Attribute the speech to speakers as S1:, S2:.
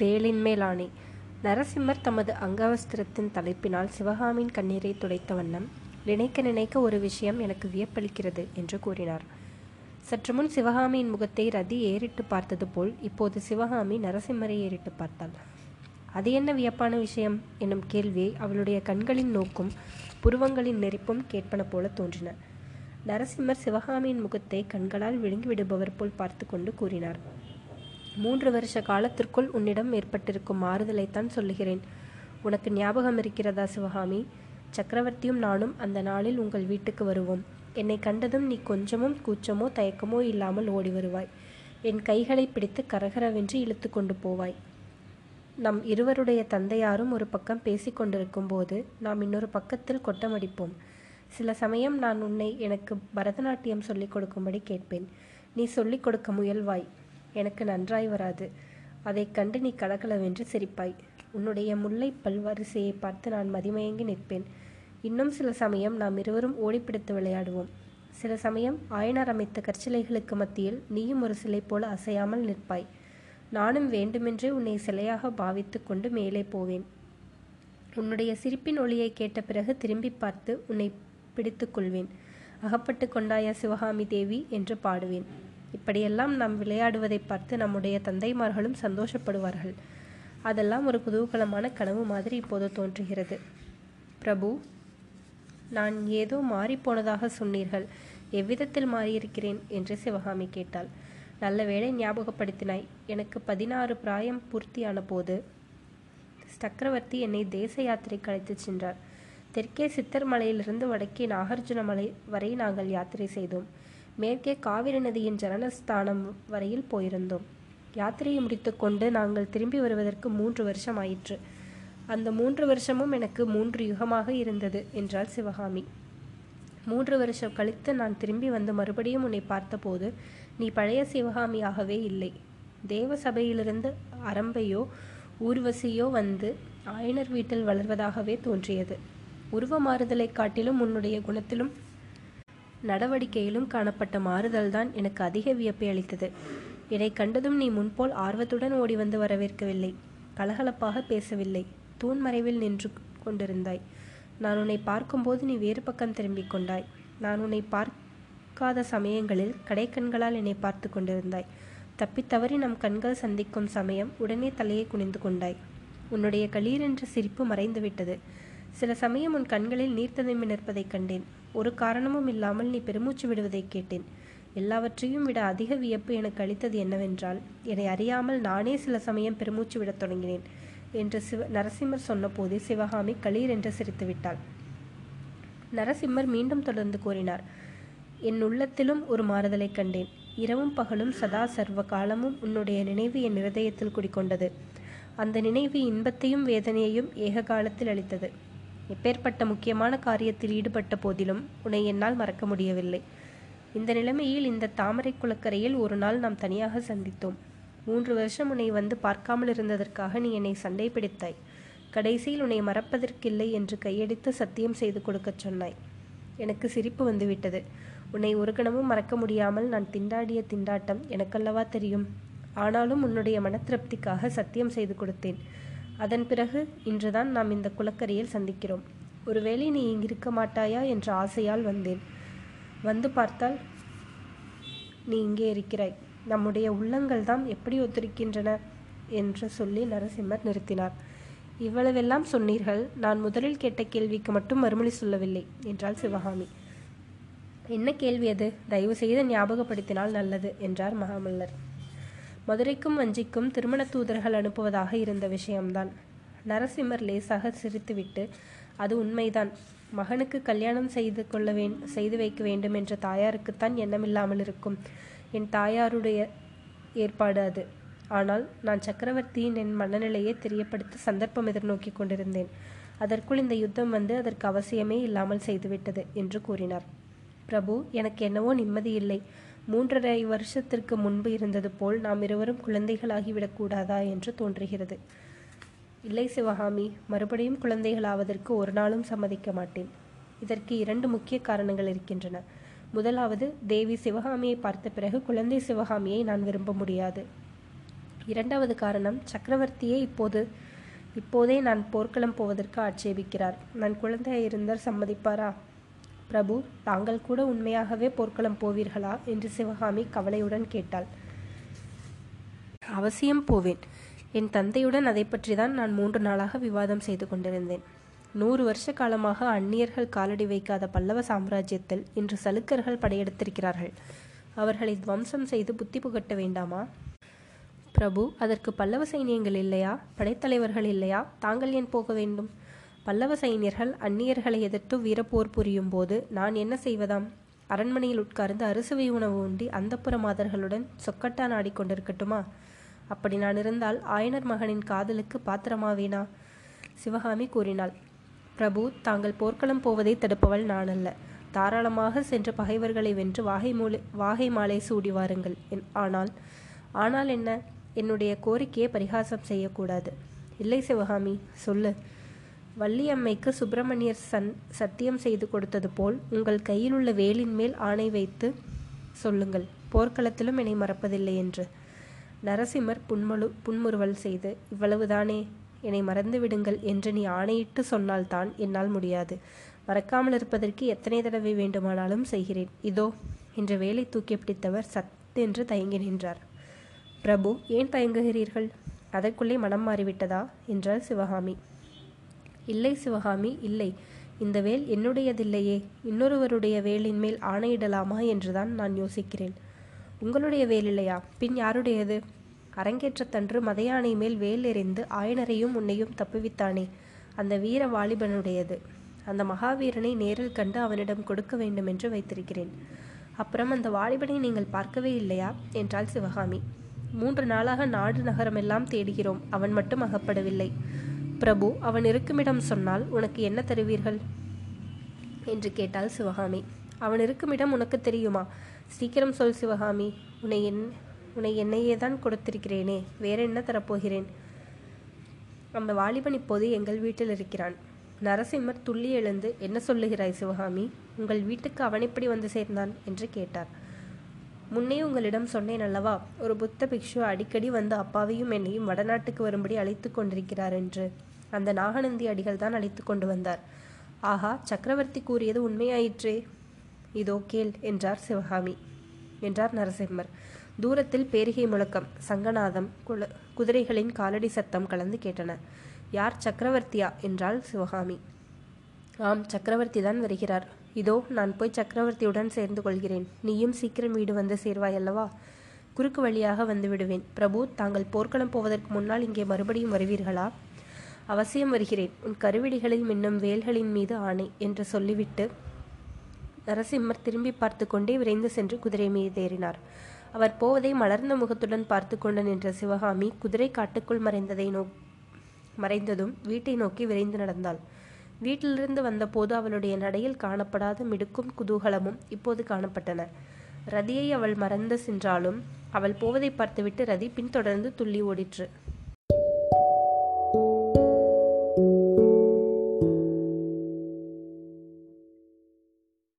S1: வேலின்மேல் ஆணை நரசிம்மர் தமது அங்கவஸ்திரத்தின் தலைப்பினால் சிவகாமியின் கண்ணீரை துடைத்த வண்ணம் நினைக்க நினைக்க ஒரு விஷயம் எனக்கு வியப்பளிக்கிறது என்று கூறினார். சற்று முன் சிவகாமியின் முகத்தை ரதி ஏறிட்டு பார்த்தது போல் இப்போது சிவகாமி நரசிம்மரை ஏறிட்டு பார்த்தாள். அது என்ன வியப்பான விஷயம்? என்னும் கேள்வியை அவளுடைய கண்களின் நோக்கும் புருவங்களின் நெறிப்பும் கேட்பன போல தோன்றின. நரசிம்மர் சிவகாமியின் முகத்தை கண்களால் விழுங்கி விடுபவர் போல் பார்த்து கொண்டு கூறினார். மூன்று வருஷ காலத்திற்குள் உன்னிடம் ஏற்பட்டிருக்கும் மாறுதலைத்தான் சொல்லுகிறேன். உனக்கு ஞாபகம் இருக்கிறதா சிவகாமி? சக்கரவர்த்தியும் நானும் அந்த நாளில் உங்கள் வீட்டுக்கு வருவோம். என்னை கண்டதும் நீ கொஞ்சமும் கூச்சமோ தயக்கமோ இல்லாமல் ஓடி வருவாய். என் கைகளை பிடித்து கரகரவென்று இழுத்து கொண்டு போவாய். நம் இருவருடைய தந்தையாரும் ஒரு பக்கம் பேசிக்கொண்டிருக்கும் போது நாம் இன்னொரு பக்கத்தில் கொட்டமடிப்போம். சில சமயம் நான் உன்னை எனக்கு பரதநாட்டியம் சொல்லிக் கொடுக்கும்படி கேட்பேன். நீ சொல்லிக் கொடுக்க முயல்வாய். எனக்கு நன்றாய் வராது. அதைக் கண்டு நீ கலகலவென்று சிரிப்பாய். உன்னுடைய முல்லை பல்வரிசையை பார்த்து நான் மதிமயங்கி நிற்பேன். இன்னும் சில சமயம் நாம் இருவரும் ஓடிப்பிடித்து விளையாடுவோம். சில சமயம் ஆயனார் அமைத்த கற்சிலைகளுக்கு மத்தியில் நீயும் ஒரு சிலை போல அசையாமல் நிற்பாய். நானும் வேண்டுமென்றே உன்னை சிலையாக பாவித்து கொண்டு மேலே போவேன். உன்னுடைய சிரிப்பின் ஒளியை கேட்ட பிறகு திரும்பி பார்த்து உன்னை பிடித்து கொள்வேன். அகப்பட்டு கொண்டாயா சிவகாமி தேவி? என்று பாடுவேன். இப்படியெல்லாம் நாம் விளையாடுவதை பார்த்து நம்முடைய தந்தைமார்களும் சந்தோஷப்படுவார்கள். அதெல்லாம் ஒரு குதூகலமான கனவு மாதிரி இப்போது தோன்றுகிறது. பிரபு நான் ஏதோ மாறிப்போனதாக சொன்னீர்கள். எவ்விதத்தில் மாறியிருக்கிறேன்? என்று சிவகாமி கேட்டாள். நல்ல வேளை ஞாபகப்படுத்தினாய். எனக்கு பதினாறு பிராயம் பூர்த்தியான போது சக்கரவர்த்தி என்னை தேச யாத்திரைக்கு அழைத்துச் சென்றார். தெற்கே சித்தர் மலையிலிருந்து வடக்கே நாகார்ஜுன மலை வரை நாங்கள் யாத்திரை செய்தோம். மேற்கே காவிரி நதியின் ஜனனஸ்தானம் வரையில் போயிருந்தோம். யாத்திரையை முடித்துக்கொண்டு நாங்கள் திரும்பி வருவதற்கு மூன்று வருஷம் ஆயிற்று அந்த மூன்று வருஷமும் எனக்கு மூன்று யுகமாக இருந்தது என்றாள் சிவகாமி. மூன்று வருஷம் கழித்து நான் திரும்பி வந்து மறுபடியும் உன்னை பார்த்தபோது நீ பழைய சிவகாமியாகவே இல்லை. தேவ சபையிலிருந்து அரம்பையோ ஊர்வசியோ வந்து ஆயனர் வீட்டில் வளர்வதாகவே தோன்றியது. உருவ மாறுதலை காட்டிலும் உன்னுடைய குணத்திலும் நடவடிக்கையிலும் காணப்பட்ட மாறுதல்தான் எனக்கு அதிக வியப்பை அளித்தது. என்னை கண்டதும் நீ முன்போல் ஆர்வத்துடன் ஓடி வந்து வரவேற்கவில்லை. கலகலப்பாக பேசவில்லை. தூண் மறைவில் நின்று கொண்டிருந்தாய். நான் உன்னை பார்க்கும்போது நீ வேறு பக்கம் திரும்பிக் கொண்டாய். நான் உன்னை பார்க்காத சமயங்களில் கடைக்கண்களால் என்னை பார்த்து கொண்டிருந்தாய். தப்பித்தவறி நம் கண்கள் சந்திக்கும் சமயம் உடனே தலையை குனிந்து கொண்டாய். உன்னுடைய களீரென்ற சிரிப்பு மறைந்துவிட்டது. சில சமயம் உன் கண்களில் நீர் ததும்பி நிற்பதைக் கண்டேன். ஒரு காரணமும் இல்லாமல் நீ பெருமூச்சு விடுவதை கேட்டேன். எல்லாவற்றையும் விட அதிக வியப்பு எனக்கு அளித்தது என்னவென்றால் என்னை அறியாமல் நானே சில சமயம் பெருமூச்சு விடத் தொடங்கினேன் என்று சிவ நரசிம்மர் சொன்னபோது சிவகாமி களீர் என்று சிரித்து விட்டாள். நரசிம்மர் மீண்டும் தொடர்ந்து கூறினார் என் உள்ளத்திலும் ஒரு மாறுதலை கண்டேன். இரவும் பகலும் சதா சர்வ காலமும் உன்னுடைய நினைவு என் இருதயத்தில் குடிக்கொண்டது. அந்த நினைவு இன்பத்தையும் வேதனையையும் ஏக காலத்தில் அளித்தது. எப்பேற்பட்ட முக்கியமான காரியத்தில் ஈடுபட்ட போதிலும் உன்னை என்னால் மறக்க முடியவில்லை. இந்த நிலைமையில் இந்த தாமரை குளக்கரையில் ஒரு நாள் நாம் தனியாக சந்தித்தோம். மூன்று வருஷம் உன்னை வந்து பார்க்காமல் இருந்ததற்காக நீ என்னை சண்டை பிடித்தாய் கடைசியில் உன்னை மறப்பதற்கில்லை என்று கையடித்து சத்தியம் செய்து கொடுக்கச் சொன்னாய். எனக்கு சிரிப்பு வந்துவிட்டது. உன்னை ஒரு கணமும் மறக்க முடியாமல் நான் திண்டாடிய திண்டாட்டம் எனக்கல்லவா தெரியும்? ஆனாலும் உன்னுடைய மன திருப்திக்காக சத்தியம் செய்து கொடுத்தேன். அதன் பிறகு இன்றுதான் நாம் இந்த குளக்கரையில் சந்திக்கிறோம். ஒருவேளை நீ இங்கிருக்க மாட்டாயா என்ற ஆசையால் வந்தேன். வந்து பார்த்தால் நீ இங்கே இருக்கிறாய். நம்முடைய உள்ளங்கள் தான் எப்படி ஒத்திருக்கின்றன? என்று சொல்லி நரசிம்மர் நிறுத்தினார். இவ்வளவெல்லாம் சொன்னீர்கள். நான் முதலில் கேட்ட கேள்விக்கு மட்டும் மறுமொழி சொல்லவில்லை என்றாள் சிவகாமி. என்ன கேள்வி அது? தயவு செய்து ஞாபகப்படுத்தினால் நல்லது என்றார் மகாமல்லர். மதுரைக்கும் வஞ்சிக்கும் திருமண தூதர்கள் அனுப்புவதாக இருந்த விஷயம்தான். நரசிம்மர் லேசாக சிரித்துவிட்டு அது உண்மைதான். மகனுக்கு கல்யாணம் செய்து கொள்ள வே செய்து வைக்க வேண்டும் என்ற தாயாருக்குத்தான் எண்ணமில்லாமல் இருக்கும். என் தாயாருடைய ஏற்பாடு அது. ஆனால் நான் சக்கரவர்த்தியின் என் மனநிலையை தெரியப்படுத்த சந்தர்ப்பம் எதிர்நோக்கி கொண்டிருந்தேன். அதற்குள் இந்த யுத்தம் வந்து அதற்கு அவசியமே இல்லாமல் செய்துவிட்டது என்று கூறினார். பிரபு எனக்கு என்னவோ நிம்மதி இல்லை. மூன்றரை வருஷத்திற்கு முன்பு இருந்தது போல் நாம் இருவரும் குழந்தைகளாகிவிடக்கூடாதா என்று தோன்றுகிறது. இல்லை சிவகாமி மறுபடியும் குழந்தைகளாவதற்கு ஒரு நாளும் சம்மதிக்க மாட்டேன். இதற்கு இரண்டு முக்கிய காரணங்கள் இருக்கின்றன. முதலாவது தேவி சிவகாமியை பார்த்த பிறகு குழந்தை சிவகாமியை நான் விரும்ப முடியாது. இரண்டாவது காரணம் சக்கரவர்த்தியே இப்போது இப்போதே நான் போர்க்களம் போவதற்கு ஆட்சேபிக்கிறார். நான் குழந்தையாக இருந்தால் சம்மதிப்பாரா? பிரபு தாங்கள் கூட உண்மையாகவே போர்க்களம் போவீர்களா? என்று சிவகாமி கவலையுடன் கேட்டாள். அவசியம் போவேன். என் தந்தையுடன் அதை பற்றி தான் நான் மூன்று நாளாக விவாதம் செய்து கொண்டிருந்தேன். நூறு வருஷ காலமாக அந்நியர்கள் காலடி வைக்காத பல்லவ சாம்ராஜ்யத்தில் இன்று சலுக்கர்கள் படையெடுத்திருக்கிறார்கள். அவர்களை துவம்சம் செய்து புத்தி புகட்ட வேண்டாமா? பிரபு அதற்கு பல்லவ சைனியங்கள் இல்லையா? படைத்தலைவர்கள் இல்லையா? தாங்கள் ஏன் போக வேண்டும்? பல்லவ சைனியர்கள் அந்நியர்களை எதிர்த்து வீரப்போர் புரியும் போது நான் என்ன செய்வதாம்? அரண்மனையில் உட்கார்ந்து அறுசுவை உணவு உண்டி அந்தப்புற மாதர்களுடன் சொக்கட்டா நாடிக்கொண்டிருக்கட்டுமா அப்படி நான் இருந்தால் ஆயனர் மகனின் காதலுக்கு பாத்திரமாவேனா? சிவகாமி கூறினாள். பிரபு தாங்கள் போர்க்களம் போவதை தடுப்பவள் நான் அல்ல தாராளமாக சென்று பகைவர்களை வென்று வாகை மூலை வாகை மாலை சூடி வாருங்கள். ஆனால் ஆனால் என்ன? என்னுடைய கோரிக்கையை பரிகாசம் செய்யக்கூடாது. இல்லை சிவகாமி சொல்லு. வள்ளியம்மைக்கு சுப்பிரமணியர் சன் சத்தியம் செய்து கொடுத்தது போல் உங்கள் கையில் உள்ள வேலின் மேல் ஆணை வைத்து சொல்லுங்கள். போர்க்களத்திலும் என்னை மறப்பதில்லை என்று. நரசிம்மர் புன்மலு புன்முறுவல் செய்து இவ்வளவுதானே என்னை மறந்து விடுங்கள் என்று நீ ஆணையிட்டு சொன்னால்தான் என்னால் முடியாது. மறக்காமல் இருப்பதற்கு எத்தனை தடவை வேண்டுமானாலும் செய்கிறேன். இதோ என்ற வேலை தூக்கி பிடித்தவர் சத்தென்று தயங்கி நின்றார். பிரபு ஏன் தயங்குகிறீர்கள்? அதற்குள்ளே மனம் மாறிவிட்டதா? என்றார் சிவகாமி. இல்லை சிவகாமி இல்லை. இந்த வேல் என்னுடையதில்லையே இன்னொருவருடைய வேலின் மேல் ஆணையிடலாமா என்றுதான் நான் யோசிக்கிறேன். உங்களுடைய வேல் இல்லையா? பின் யாருடையது? அரங்கேற்றத்தன்று மதையானை மேல் வேல் எறிந்து ஆயனரையும் உன்னையும் தப்புவித்தானே அந்த வீர வாலிபனுடையது. அந்த மகாவீரனை நேரில் கண்டு அவனிடம் கொடுக்க வேண்டும் என்று வைத்திருக்கிறேன். அப்புறம் அந்த வாலிபனை நீங்கள் பார்க்கவே இல்லையா? என்றாள் சிவகாமி. மூன்று நாளாக நாடு நகரமெல்லாம் தேடுகிறோம் அவன் மட்டும் அகப்படவில்லை. பிரபு அவன் இருக்குமிடம் சொன்னால் உனக்கு என்ன தருவீர்கள்? என்று கேட்டாள் சிவகாமி. அவன் இருக்குமிடம் உனக்கு தெரியுமா? சீக்கிரம் சொல் சிவகாமி. உன்னை என் உன்னை என்னையே தான் கொடுத்திருக்கிறேனே. வேற என்ன தரப்போகிறேன்? அந்த வாலிபன் இப்போது எங்கள் வீட்டில் இருக்கிறான். நரசிம்மர் துள்ளி எழுந்து என்ன சொல்லுகிறாய் சிவகாமி? உங்கள் வீட்டுக்கு அவன் எப்படி வந்து சேர்ந்தான்? என்று கேட்டார். முன்னே உங்களிடம் சொன்னேன் அல்லவா? ஒரு புத்த பிக்ஷு அடிக்கடி வந்து அப்பாவையும் என்னையும் வடநாட்டுக்கு வரும்படி அழைத்து கொண்டிருக்கிறார் என்று. அந்த நாகநந்தி அடிகள் தான் அழைத்து கொண்டு வந்தார். ஆஹா சக்கரவர்த்தி கூறியது உண்மையாயிற்றே? இதோ கேள் என்றார் சிவகாமி. என்றார் நரசிம்மர். தூரத்தில் பேரிகை முழக்கம் சங்கநாதம் குல குதிரைகளின் காலடி சத்தம் கலந்து கேட்டன. யார் சக்கரவர்த்தியா? என்றாள் சிவகாமி. ஆம் சக்கரவர்த்தி தான் வருகிறார். இதோ நான் போய் சக்கரவர்த்தியுடன் சேர்ந்து கொள்கிறேன். நீயும் சீக்கிரம் வீடு வந்து சேர்வாய் அல்லவா குறுக்கு வழியாக வந்து விடுவேன். பிரபு தாங்கள் போர்க்களம் போவதற்கு முன்னால் இங்கே மறுபடியும் வருவீர்களா? அவசியம் வருகிறேன். உன் கருவிடிகளில் மின்னும் வேல்களின் மீது ஆணை என்று சொல்லிவிட்டு நரசிம்மர் திரும்பி பார்த்து கொண்டே விரைந்து சென்று குதிரை மீது ஏறினார். அவர் போவதை மலர்ந்த முகத்துடன் பார்த்து கொண்டு நின்ற சிவகாமி குதிரை காட்டுக்குள் மறைந்ததை நோ மறைந்ததும் வீட்டை நோக்கி விரைந்து நடந்தாள். வீட்டிலிருந்து வந்தபோது அவளுடைய நடையில் காணப்படாத மிடுக்கும் குதூகலமும் இப்போது காணப்பட்டன. ரதியை அவள் மறந்து சென்றாலும் அவள் போவதை பார்த்துவிட்டு ரதி பின்தொடர்ந்து துள்ளி ஓடிற்று.